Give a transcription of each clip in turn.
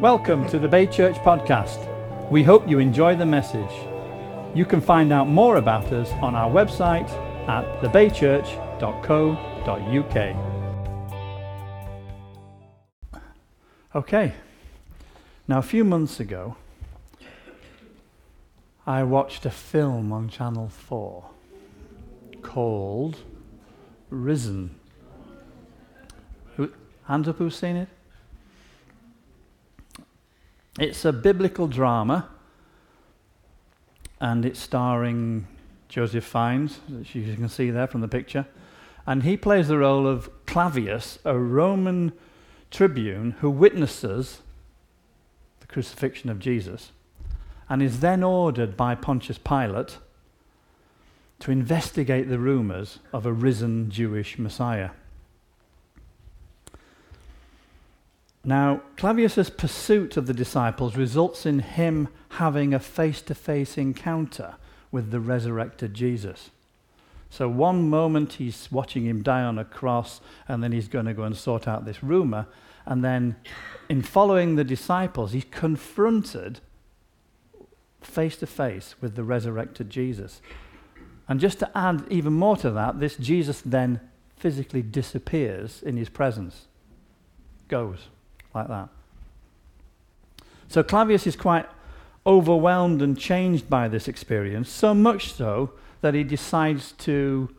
Welcome to the Bay Church podcast. We hope you enjoy the message. You can find out more about us on our website at thebaychurch.co.uk. Okay, now a few months ago, I watched a film on Channel 4 called Risen. Who, hands up who's seen it? It's a biblical drama, and it's starring Joseph Fiennes, as you can see there from the picture. And he plays the role of Clavius, a Roman tribune who witnesses the crucifixion of Jesus and is then ordered by Pontius Pilate to investigate the rumors of a risen Jewish Messiah. Now, Clavius's pursuit of the disciples results in him having a face to face encounter with the resurrected Jesus. So, one moment he's watching him die on a cross, and then he's going to go and sort out this rumor. And then, in following the disciples, he's confronted face to face with the resurrected Jesus. And just to add even more to that, this Jesus then physically disappears in his presence, goes like that. So Clavius is quite overwhelmed and changed by this experience, so much so that he decides to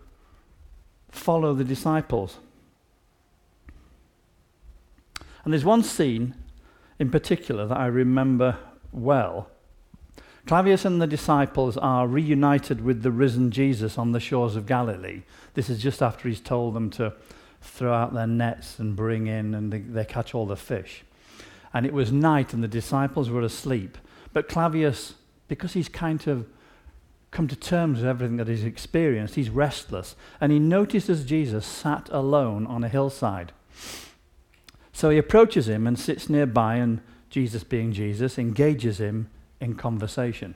follow the disciples. And there's one scene in particular that I remember well. Clavius and the disciples are reunited with the risen Jesus on the shores of Galilee. This is just after he's told them to throw out their nets and bring in, and they, they catch all the fish. And it was night, and the disciples were asleep. But Clavius, because he's kind of come to terms with everything that he's experienced, he's restless. And he notices Jesus sat alone on a hillside. So he approaches him and sits nearby, and Jesus, being Jesus, engages him in conversation.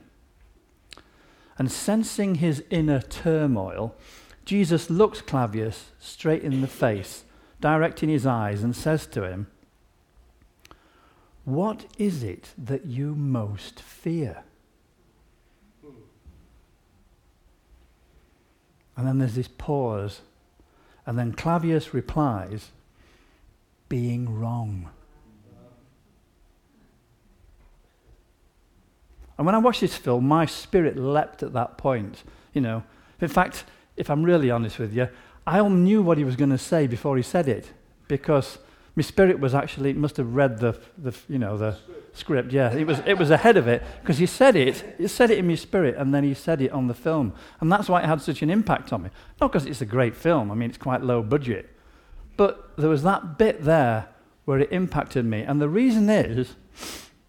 And sensing his inner turmoil, Jesus looks Clavius straight in the face, directing his eyes, and says to him, What is it that you most fear? And then there's this pause, and then Clavius replies, Being wrong. And when I watched this film, my spirit leapt at that point. You know, in fact, if I'm really honest with you, I knew what he was going to say before he said it because my spirit was actually must have read the, the you know the script. script. Yeah, it was it was ahead of it because he said it. He said it in my spirit, and then he said it on the film, and that's why it had such an impact on me. Not because it's a great film. I mean, it's quite low budget, but there was that bit there where it impacted me, and the reason is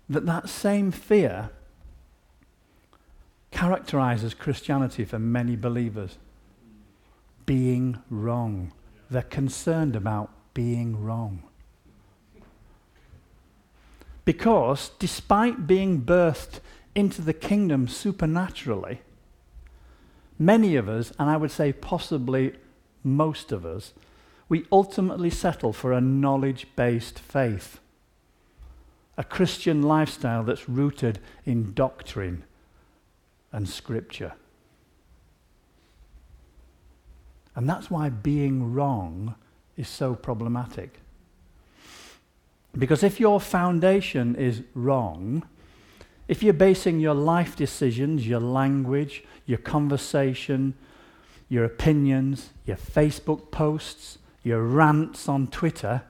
that that same fear characterizes Christianity for many believers being wrong. They're concerned about being wrong. Because despite being birthed into the kingdom supernaturally, many of us, and I would say possibly most of us, we ultimately settle for a knowledge based faith, a Christian lifestyle that's rooted in doctrine and scripture. And that's why being wrong is so problematic. Because if your foundation is wrong, if you're basing your life decisions, your language, your conversation, your opinions, your Facebook posts, your rants on Twitter,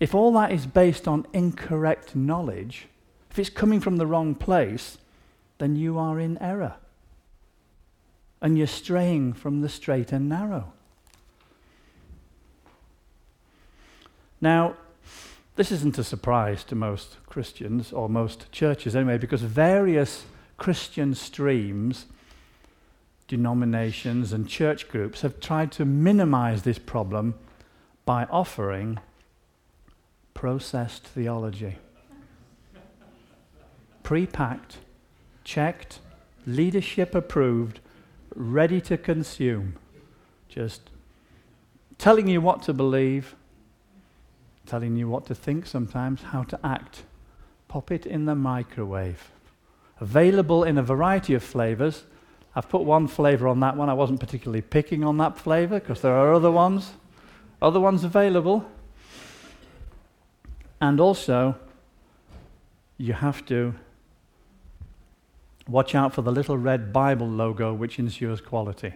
if all that is based on incorrect knowledge, if it's coming from the wrong place, then you are in error and you're straying from the straight and narrow. Now, this isn't a surprise to most Christians or most churches anyway, because various Christian streams, denominations, and church groups have tried to minimize this problem by offering processed theology. Pre packed, checked, leadership approved ready to consume. Just telling you what to believe, telling you what to think sometimes, how to act, pop it in the microwave. Available in a variety of flavors. I've put one flavor on that one. I wasn't particularly picking on that flavor because there are other ones. Other ones available. And also, you have to watch out for the little red Bible logo which ensures quality.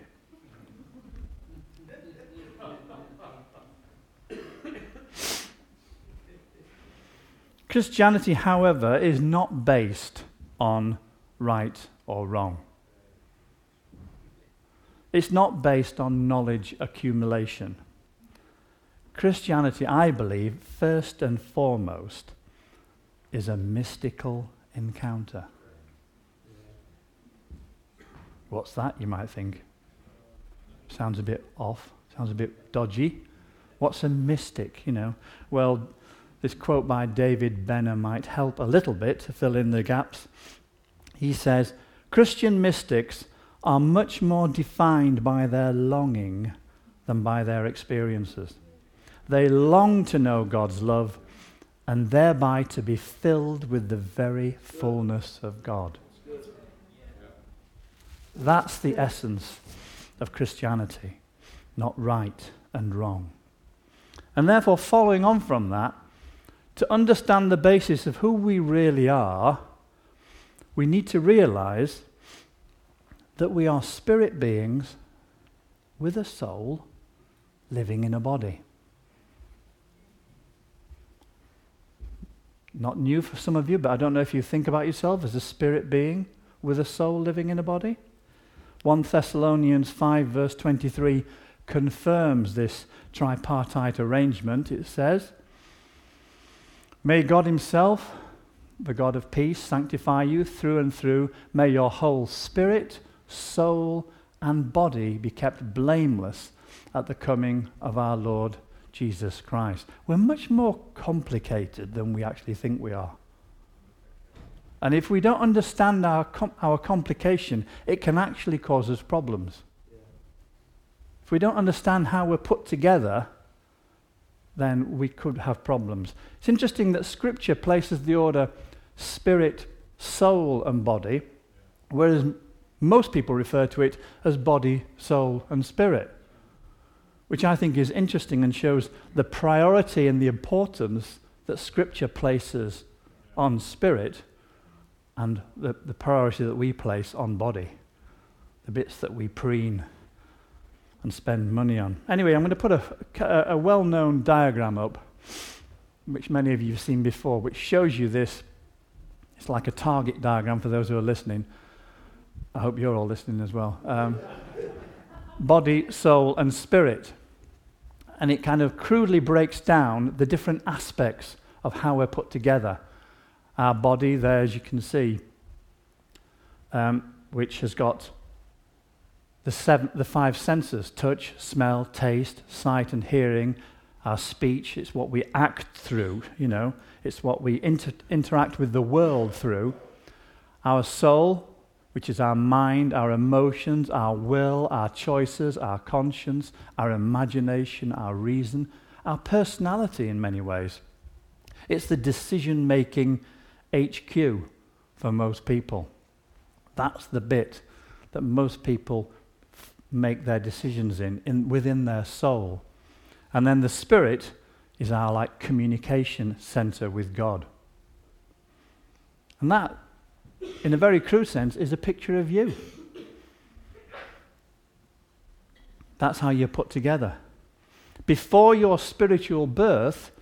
Christianity, however, is not based on right or wrong. It's not based on knowledge accumulation. Christianity, I believe, first and foremost, is a mystical encounter. What's that, you might think? Sounds a bit off, sounds a bit dodgy. What's a mystic, you know? Well, this quote by David Benner might help a little bit to fill in the gaps. He says, Christian mystics are much more defined by their longing than by their experiences. They long to know God's love and thereby to be filled with the very fullness of God. That's the essence of Christianity, not right and wrong. And therefore, following on from that, to understand the basis of who we really are, we need to realize that we are spirit beings with a soul living in a body. Not new for some of you, but I don't know if you think about yourself as a spirit being with a soul living in a body. 1 Thessalonians 5, verse 23, confirms this tripartite arrangement. It says, May God Himself, the God of peace, sanctify you through and through. May your whole spirit, soul, and body be kept blameless at the coming of our Lord Jesus Christ. We're much more complicated than we actually think we are. And if we don't understand our, com- our complication, it can actually cause us problems. Yeah. If we don't understand how we're put together, then we could have problems. It's interesting that Scripture places the order spirit, soul, and body, whereas most people refer to it as body, soul, and spirit which I think is interesting and shows the priority and the importance that Scripture places on spirit and the, the priority that we place on body, the bits that we preen and spend money on. Anyway, I'm going to put a, a, well known diagram up, which many of you have seen before, which shows you this. It's like a target diagram for those who are listening. I hope you're all listening as well. Um, body, soul, and spirit. And it kind of crudely breaks down the different aspects of how we're put together. Our body, there, as you can see, um, which has got the, seven, the five senses touch, smell, taste, sight, and hearing. Our speech, it's what we act through, you know, it's what we inter- interact with the world through. Our soul, which is our mind, our emotions, our will, our choices, our conscience, our imagination, our reason, our personality in many ways. It's the decision making HQ for most people. That's the bit that most people f- make their decisions in, in, within their soul. And then the spirit is our like communication center with God. And that in a very crude sense, is a picture of you. That's how you're put together. Before your spiritual birth,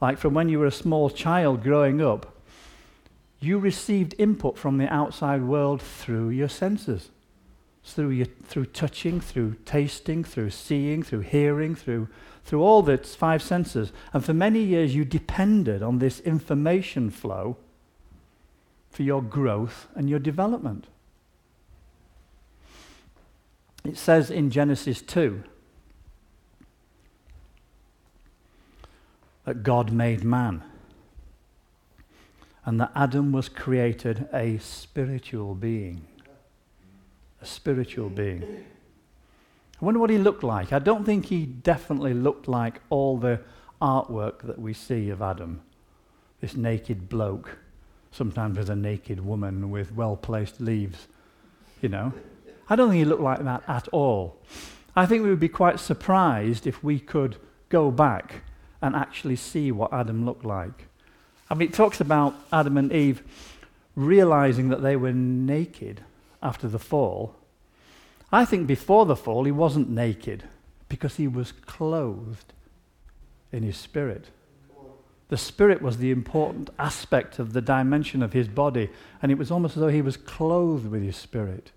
like from when you were a small child growing up, you received input from the outside world through your senses. Through, your, through touching, through tasting, through seeing, through hearing, through, through all the five senses. And for many years, you depended on this information flow for your growth and your development. It says in Genesis 2 that God made man and that Adam was created a spiritual being. A spiritual being. I wonder what he looked like. I don't think he definitely looked like all the artwork that we see of Adam, this naked bloke sometimes with a naked woman with well placed leaves, you know. I don't think he looked like that at all. I think we would be quite surprised if we could go back and actually see what Adam looked like. I mean, it talks about Adam and Eve realizing that they were naked after the fall. I think before the fall, he wasn't naked because he was clothed in his spirit. The spirit was the important aspect of the dimension of his body, and it was almost as though he was clothed with his spirit.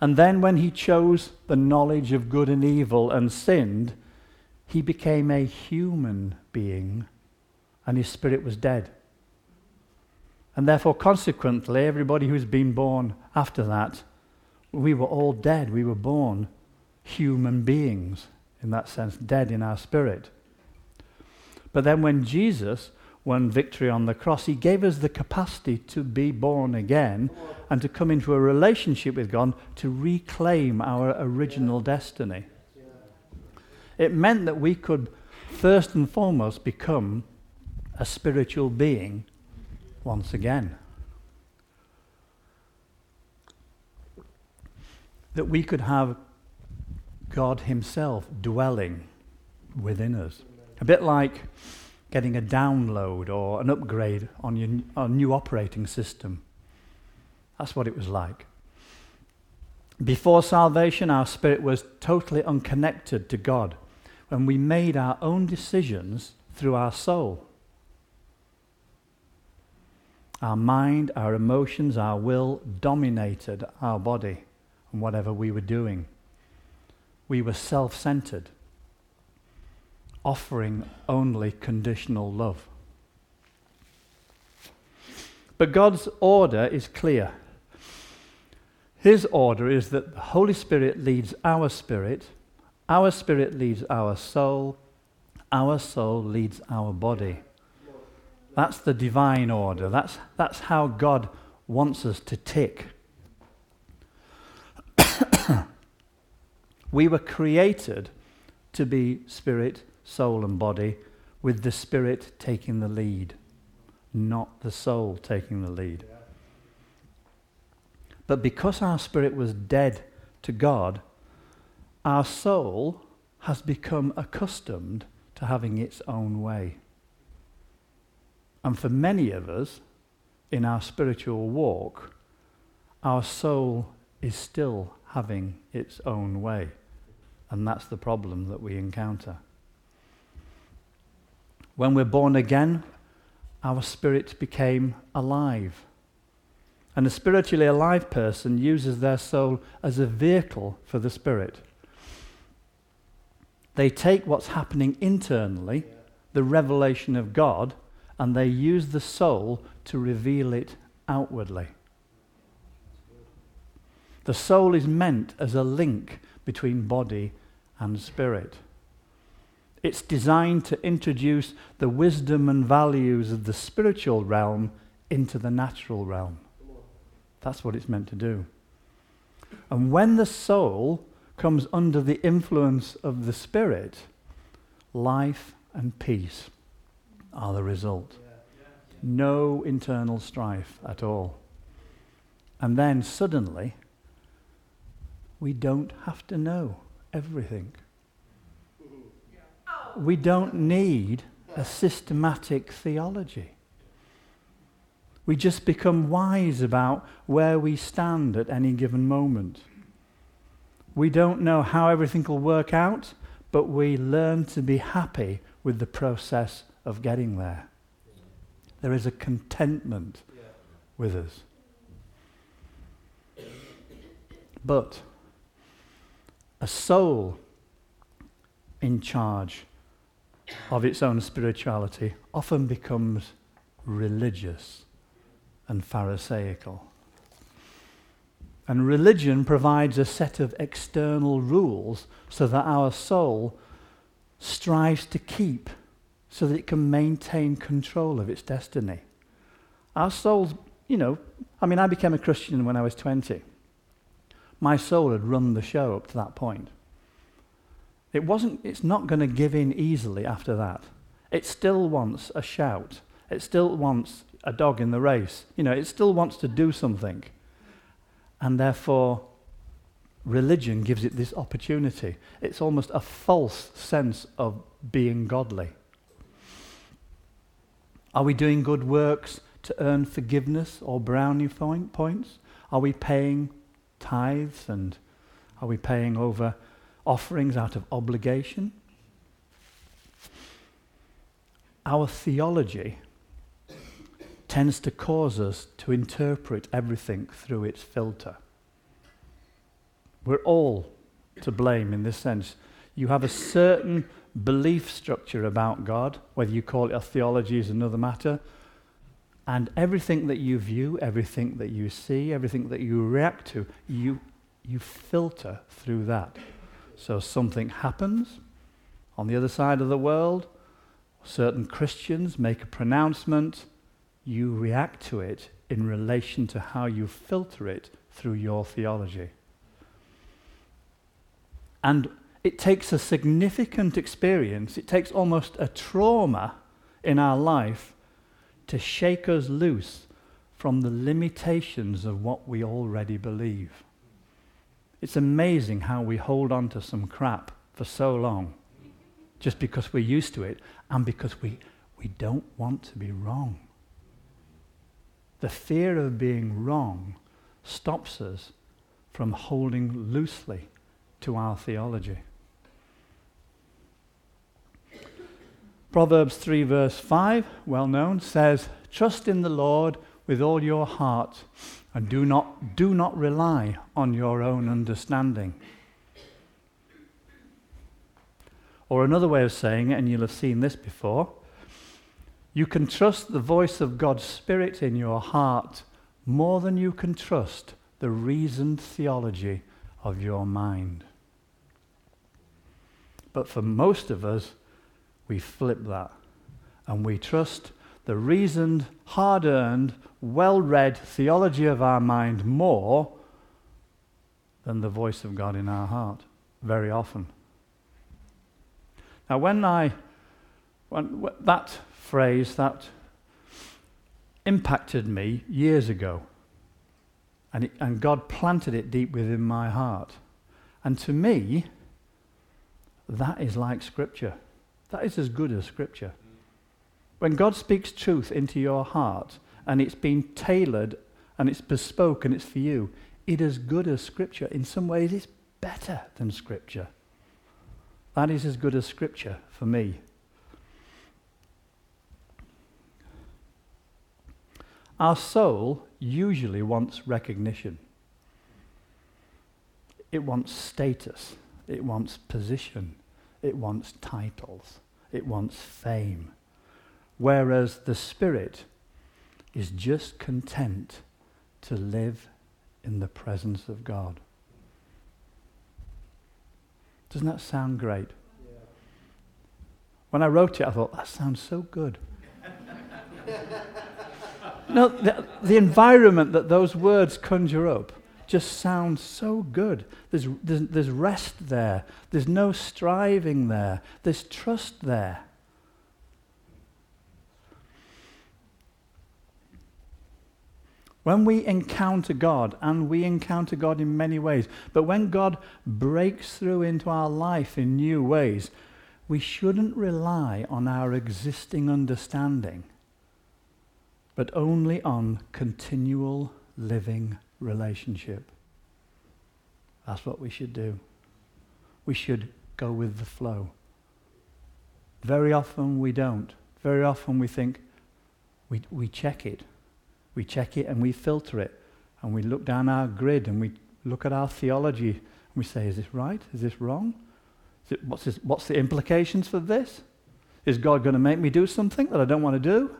And then, when he chose the knowledge of good and evil and sinned, he became a human being, and his spirit was dead. And therefore, consequently, everybody who's been born after that, we were all dead. We were born human beings, in that sense, dead in our spirit. But then, when Jesus won victory on the cross, he gave us the capacity to be born again and to come into a relationship with God to reclaim our original destiny. It meant that we could, first and foremost, become a spiritual being once again. That we could have God Himself dwelling within us. A bit like getting a download or an upgrade on your on new operating system. That's what it was like. Before salvation, our spirit was totally unconnected to God when we made our own decisions through our soul. Our mind, our emotions, our will dominated our body and whatever we were doing. We were self centered, offering only conditional love. But God's order is clear. His order is that the Holy Spirit leads our spirit, our spirit leads our soul, our soul leads our body. That's the divine order. That's, that's how God wants us to tick. we were created to be spirit, soul, and body, with the spirit taking the lead, not the soul taking the lead. But because our spirit was dead to God, our soul has become accustomed to having its own way. And for many of us, in our spiritual walk, our soul is still having its own way. And that's the problem that we encounter. When we're born again, our spirit became alive. And a spiritually alive person uses their soul as a vehicle for the spirit. They take what's happening internally, the revelation of God, and they use the soul to reveal it outwardly. The soul is meant as a link between body and spirit. It's designed to introduce the wisdom and values of the spiritual realm into the natural realm. That's what it's meant to do. And when the soul comes under the influence of the spirit, life and peace are the result. No internal strife at all. And then suddenly, we don't have to know everything. We don't need a systematic theology. We just become wise about where we stand at any given moment. We don't know how everything will work out, but we learn to be happy with the process of getting there. There is a contentment with us. But a soul in charge of its own spirituality often becomes religious and Pharisaical. And religion provides a set of external rules so that our soul strives to keep so that it can maintain control of its destiny. Our souls, you know, I mean, I became a Christian when I was 20. My soul had run the show up to that point. It wasn't, it's not going to give in easily after that. It still wants a shout. It still wants a dog in the race. You know, it still wants to do something. And therefore, religion gives it this opportunity. It's almost a false sense of being godly. Are we doing good works to earn forgiveness or brownie points? Are we paying tithes and are we paying over offerings out of obligation? Our theology tends to cause us to interpret everything through its filter. We're all to blame in this sense. You have a certain belief structure about God, whether you call it a theology is another matter, and everything that you view, everything that you see, everything that you react to, you, you filter through that. So something happens on the other side of the world, certain Christians make a pronouncement, you react to it in relation to how you filter it through your theology. And it takes a significant experience, it takes almost a trauma in our life to shake us loose from the limitations of what we already believe. It's amazing how we hold on to some crap for so long just because we're used to it and because we, we don't want to be wrong. The fear of being wrong stops us from holding loosely to our theology. Proverbs 3, verse 5, well known, says, Trust in the Lord with all your heart and do not, do not rely on your own understanding. Or another way of saying it, and you'll have seen this before, you can trust the voice of God's Spirit in your heart more than you can trust the reasoned theology of your mind. But for most of us, we flip that and we trust the reasoned, hard earned, well read theology of our mind more than the voice of God in our heart, very often. Now, when I, when, that phrase, that impacted me years ago, and, it, and God planted it deep within my heart. And to me, that is like Scripture. That is as good as Scripture. When God speaks truth into your heart and it's been tailored and it's bespoke and it's for you, it is good as Scripture. In some ways, it's better than Scripture. That is as good as Scripture for me. Our soul usually wants recognition. It wants status. It wants position. It wants titles. It wants fame. Whereas the Spirit is just content to live in the presence of God. Doesn't that sound great? Yeah. When I wrote it, I thought, that sounds so good. No, the, the environment that those words conjure up just sounds so good. There's, there's, there's rest there, there's no striving there, there's trust there. When we encounter God, and we encounter God in many ways, but when God breaks through into our life in new ways, we shouldn't rely on our existing understanding, but only on continual living relationship. That's what we should do. We should go with the flow. Very often we don't. Very often we think, we, we check it we check it and we filter it. And we look down our grid and we look at our theology and we say, is this right? Is this wrong? Is it, what's, this, what's the implications for this? Is God going to make me do something that I don't want to do?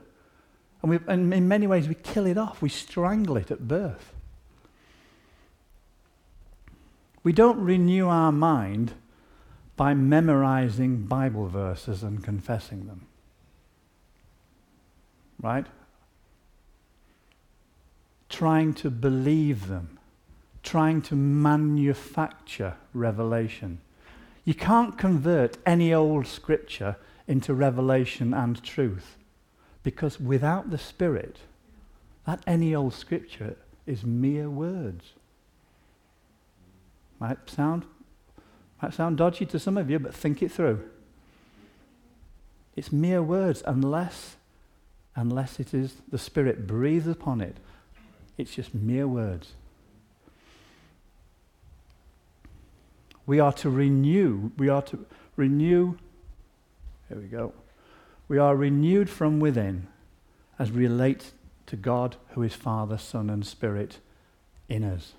And, we, and in many ways, we kill it off. We strangle it at birth. We don't renew our mind by memorizing Bible verses and confessing them. Right? trying to believe them, trying to manufacture revelation. You can't convert any old scripture into revelation and truth. Because without the Spirit, that any old scripture is mere words. Might sound, might sound dodgy to some of you, but think it through. It's mere words unless, unless it is the Spirit breathes upon it. It's just mere words. We are to renew, we are to renew, here we go. We are renewed from within as we relate to God, who is Father, Son, and Spirit in us.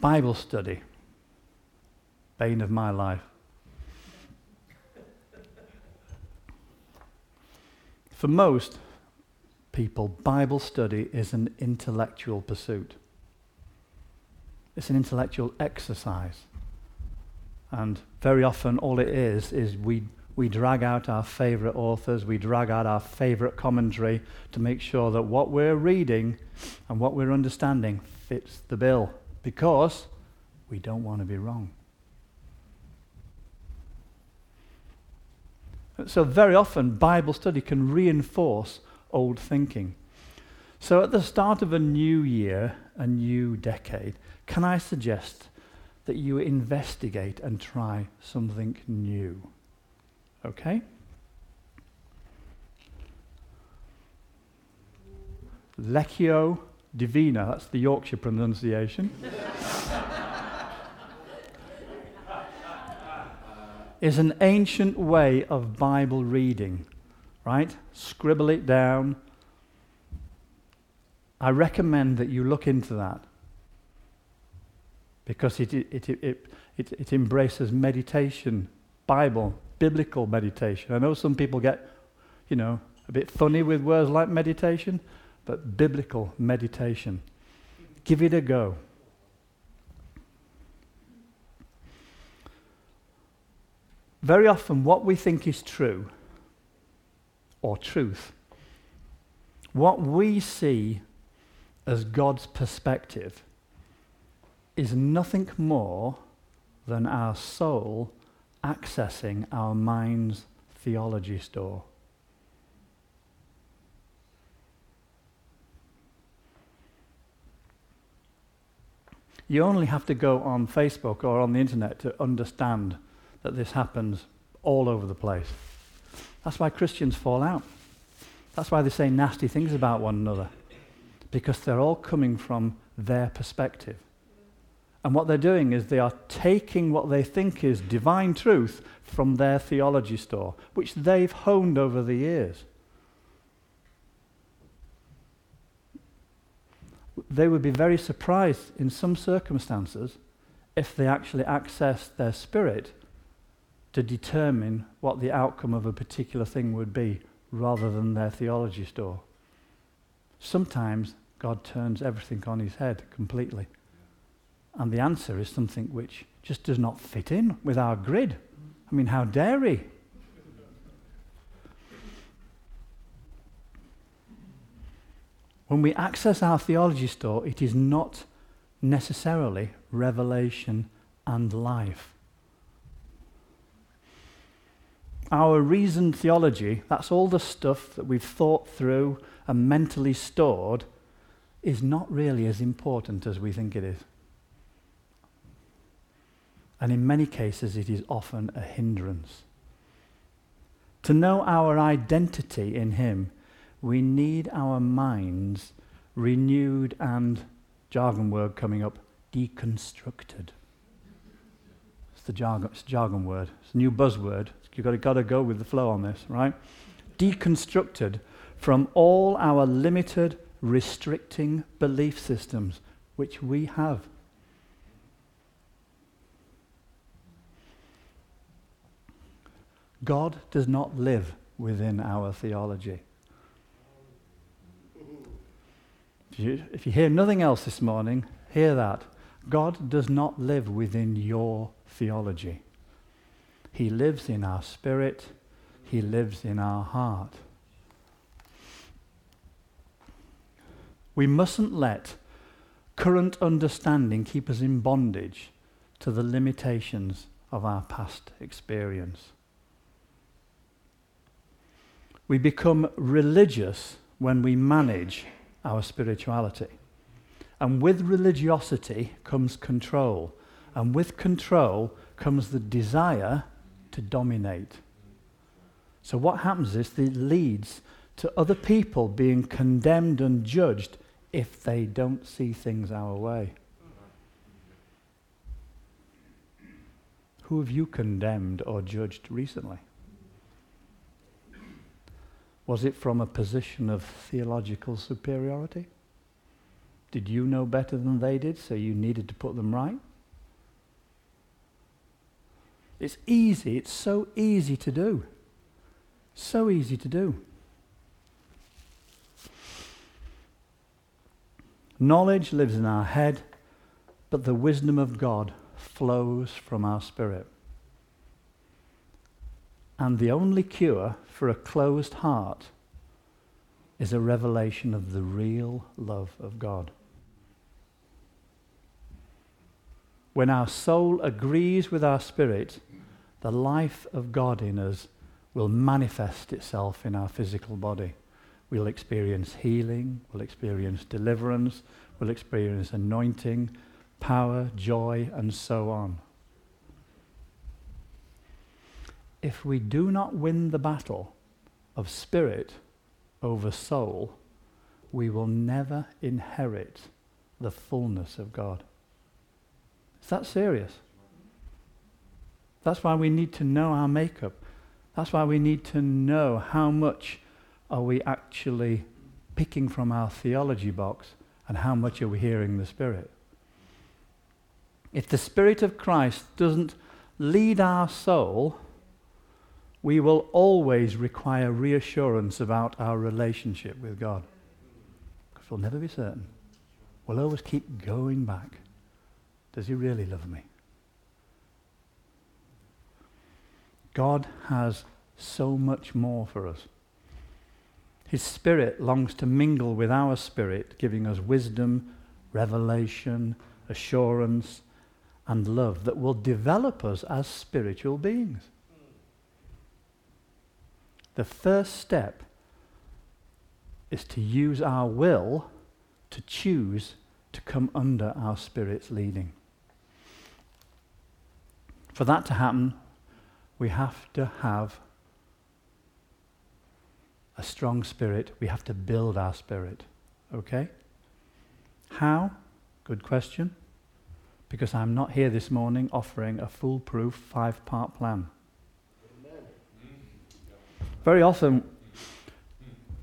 Bible study, bane of my life. For most people, Bible study is an intellectual pursuit. It's an intellectual exercise. And very often, all it is, is we, we drag out our favorite authors, we drag out our favorite commentary to make sure that what we're reading and what we're understanding fits the bill because we don't want to be wrong. So, very often, Bible study can reinforce old thinking. So, at the start of a new year, a new decade, can I suggest that you investigate and try something new. Okay? Lectio Divina, that's the Yorkshire pronunciation, is an ancient way of Bible reading, right? Scribble it down. I recommend that you look into that because it, it, it, it, it, embraces meditation, Bible, biblical meditation. I know some people get, you know, a bit funny with words like meditation, but biblical meditation. Give it a go. Very often, what we think is true or truth, what we see as God's perspective, is nothing more than our soul accessing our mind's theology store. You only have to go on Facebook or on the internet to understand that this happens all over the place. That's why Christians fall out. That's why they say nasty things about one another, because they're all coming from their perspective. And what they're doing is they are taking what they think is divine truth from their theology store, which they've honed over the years. They would be very surprised in some circumstances if they actually accessed their spirit to determine what the outcome of a particular thing would be rather than their theology store. Sometimes God turns everything on his head completely. And the answer is something which just does not fit in with our grid. I mean, how dare he? When we access our theology store, it is not necessarily revelation and life. Our reasoned theology, that's all the stuff that we've thought through and mentally stored, is not really as important as we think it is. And in many cases, it is often a hindrance. To know our identity in Him, we need our minds renewed and, jargon word coming up, deconstructed. It's the jargon, it's jargon word. It's a new buzzword. You've got to, got to go with the flow on this, right? Deconstructed from all our limited, restricting belief systems, which we have. God does not live within our theology. If you, if you hear nothing else this morning, hear that. God does not live within your theology. He lives in our spirit, He lives in our heart. We mustn't let current understanding keep us in bondage to the limitations of our past experience. We become religious when we manage our spirituality. And with religiosity comes control. And with control comes the desire to dominate. So, what happens is it leads to other people being condemned and judged if they don't see things our way. Who have you condemned or judged recently? Was it from a position of theological superiority? Did you know better than they did, so you needed to put them right? It's easy, it's so easy to do. So easy to do. Knowledge lives in our head, but the wisdom of God flows from our spirit. And the only cure for a closed heart is a revelation of the real love of God. When our soul agrees with our spirit, the life of God in us will manifest itself in our physical body. We'll experience healing, we'll experience deliverance, we'll experience anointing, power, joy, and so on. If we do not win the battle of spirit over soul, we will never inherit the fullness of God. Is that serious? That's why we need to know our makeup. That's why we need to know how much are we actually picking from our theology box and how much are we hearing the Spirit? If the Spirit of Christ doesn't lead our soul, we will always require reassurance about our relationship with God. Because we'll never be certain. We'll always keep going back. Does He really love me? God has so much more for us. His Spirit longs to mingle with our spirit, giving us wisdom, revelation, assurance, and love that will develop us as spiritual beings. The first step is to use our will to choose to come under our Spirit's leading. For that to happen, we have to have a strong spirit, we have to build our spirit. Okay? How? Good question. Because I'm not here this morning offering a foolproof five part plan. Very often,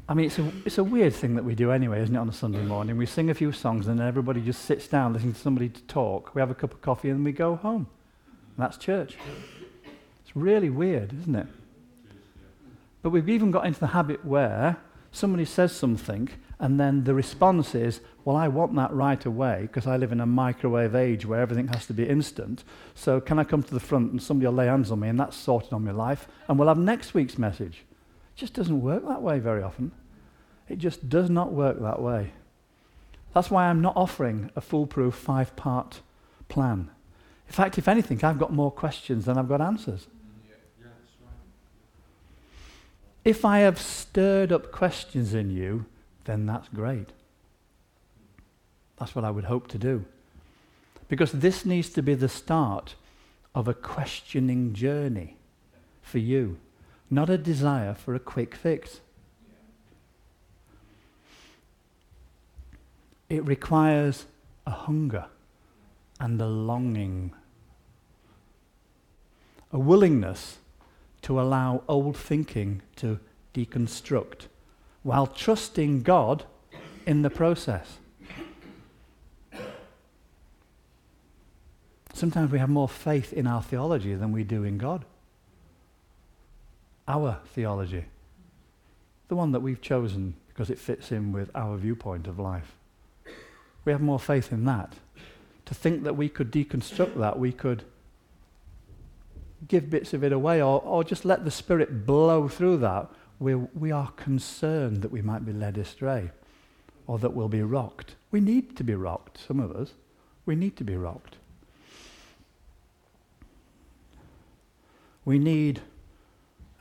I mean, it's a, it's a weird thing that we do anyway, isn't it, on a Sunday morning? We sing a few songs and then everybody just sits down listening to somebody talk. We have a cup of coffee and then we go home. And that's church. It's really weird, isn't it? But we've even got into the habit where somebody says something and then the response is, well, I want that right away because I live in a microwave age where everything has to be instant. So can I come to the front and somebody will lay hands on me and that's sorted on my life and we'll have next week's message. It just doesn't work that way very often. It just does not work that way. That's why I'm not offering a foolproof five part plan. In fact, if anything, I've got more questions than I've got answers. If I have stirred up questions in you, then that's great. That's what I would hope to do. Because this needs to be the start of a questioning journey for you, not a desire for a quick fix. It requires a hunger and a longing, a willingness to allow old thinking to deconstruct while trusting God in the process. Sometimes we have more faith in our theology than we do in God. Our theology. The one that we've chosen because it fits in with our viewpoint of life. We have more faith in that. To think that we could deconstruct that, we could give bits of it away or, or just let the Spirit blow through that, we, we are concerned that we might be led astray or that we'll be rocked. We need to be rocked, some of us. We need to be rocked. We need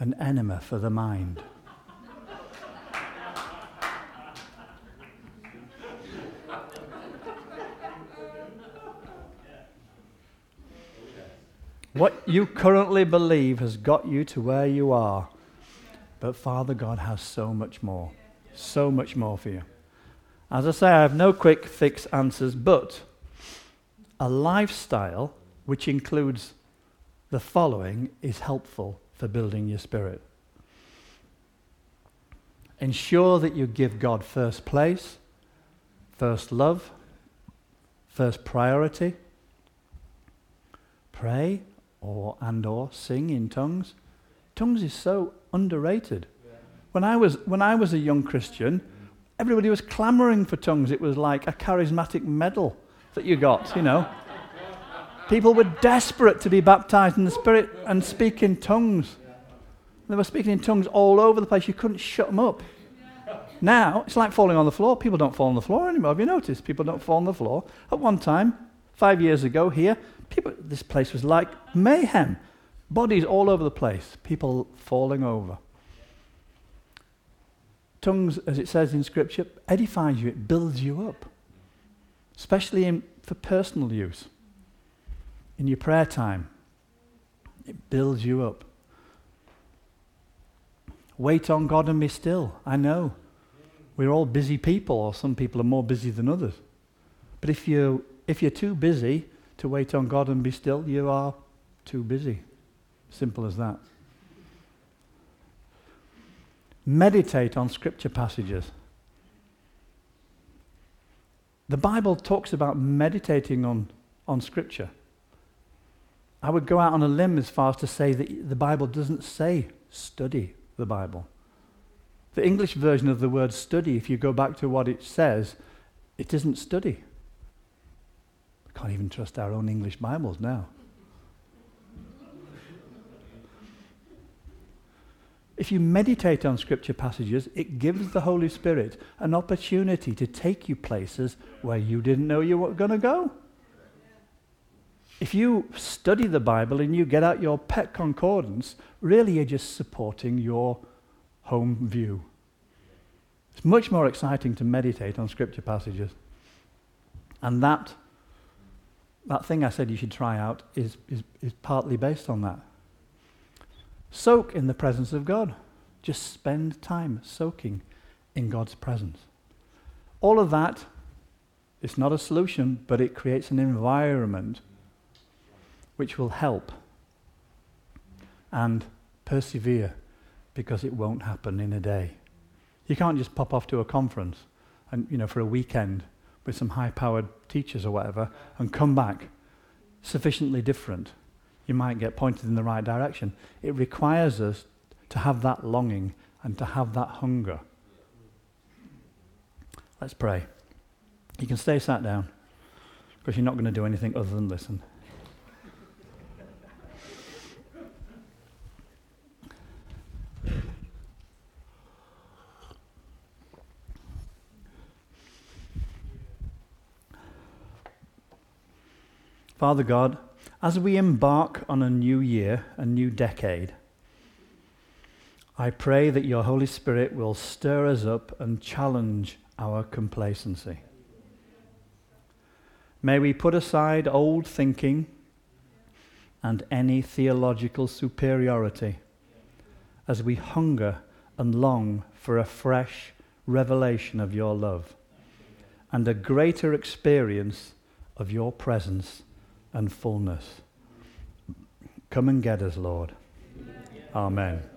an enema for the mind. What you currently believe has got you to where you are. But Father God has so much more. So much more for you. As I say, I have no quick fix answers, but a lifestyle which includes the following is helpful for building your spirit. Ensure that you give God first place, first love, first priority. Pray or and or sing in tongues. Tongues is so underrated. When I was when I was a young Christian, everybody was clamoring for tongues. It was like a charismatic medal that you got, you know. People were desperate to be baptized in the Spirit and speak in tongues. They were speaking in tongues all over the place. You couldn't shut them up. Now, it's like falling on the floor. People don't fall on the floor anymore. Have you noticed? People don't fall on the floor. At one time, five years ago here, people, this place was like mayhem. Bodies all over the place. People falling over. Tongues, as it says in Scripture, edifies you, it builds you up, especially in, for personal use in your prayer time. It builds you up. Wait on God and be still. I know. We're all busy people, or some people are more busy than others. But if, you, if you're too busy to wait on God and be still, you are too busy. Simple as that. Meditate on scripture passages. The Bible talks about meditating on, on scripture. I would go out on a limb as far as to say that the Bible doesn't say study the Bible. The English version of the word study, if you go back to what it says, it isn't study. We can't even trust our own English Bibles now. If you meditate on scripture passages, it gives the Holy Spirit an opportunity to take you places where you didn't know you were going to go. If you study the Bible and you get out your pet concordance, really you're just supporting your home view. It's much more exciting to meditate on scripture passages. And that, that thing I said you should try out is, is, is partly based on that. Soak in the presence of God. Just spend time soaking in God's presence. All of that is not a solution, but it creates an environment which will help and persevere because it won't happen in a day. You can't just pop off to a conference and you know for a weekend with some high-powered teachers or whatever and come back sufficiently different. You might get pointed in the right direction. It requires us to have that longing and to have that hunger. Let's pray. You can stay sat down because you're not going to do anything other than listen. Father God, as we embark on a new year, a new decade, I pray that your Holy Spirit will stir us up and challenge our complacency. May we put aside old thinking and any theological superiority as we hunger and long for a fresh revelation of your love and a greater experience of your presence and fullness. Come and get us, Lord. Amen.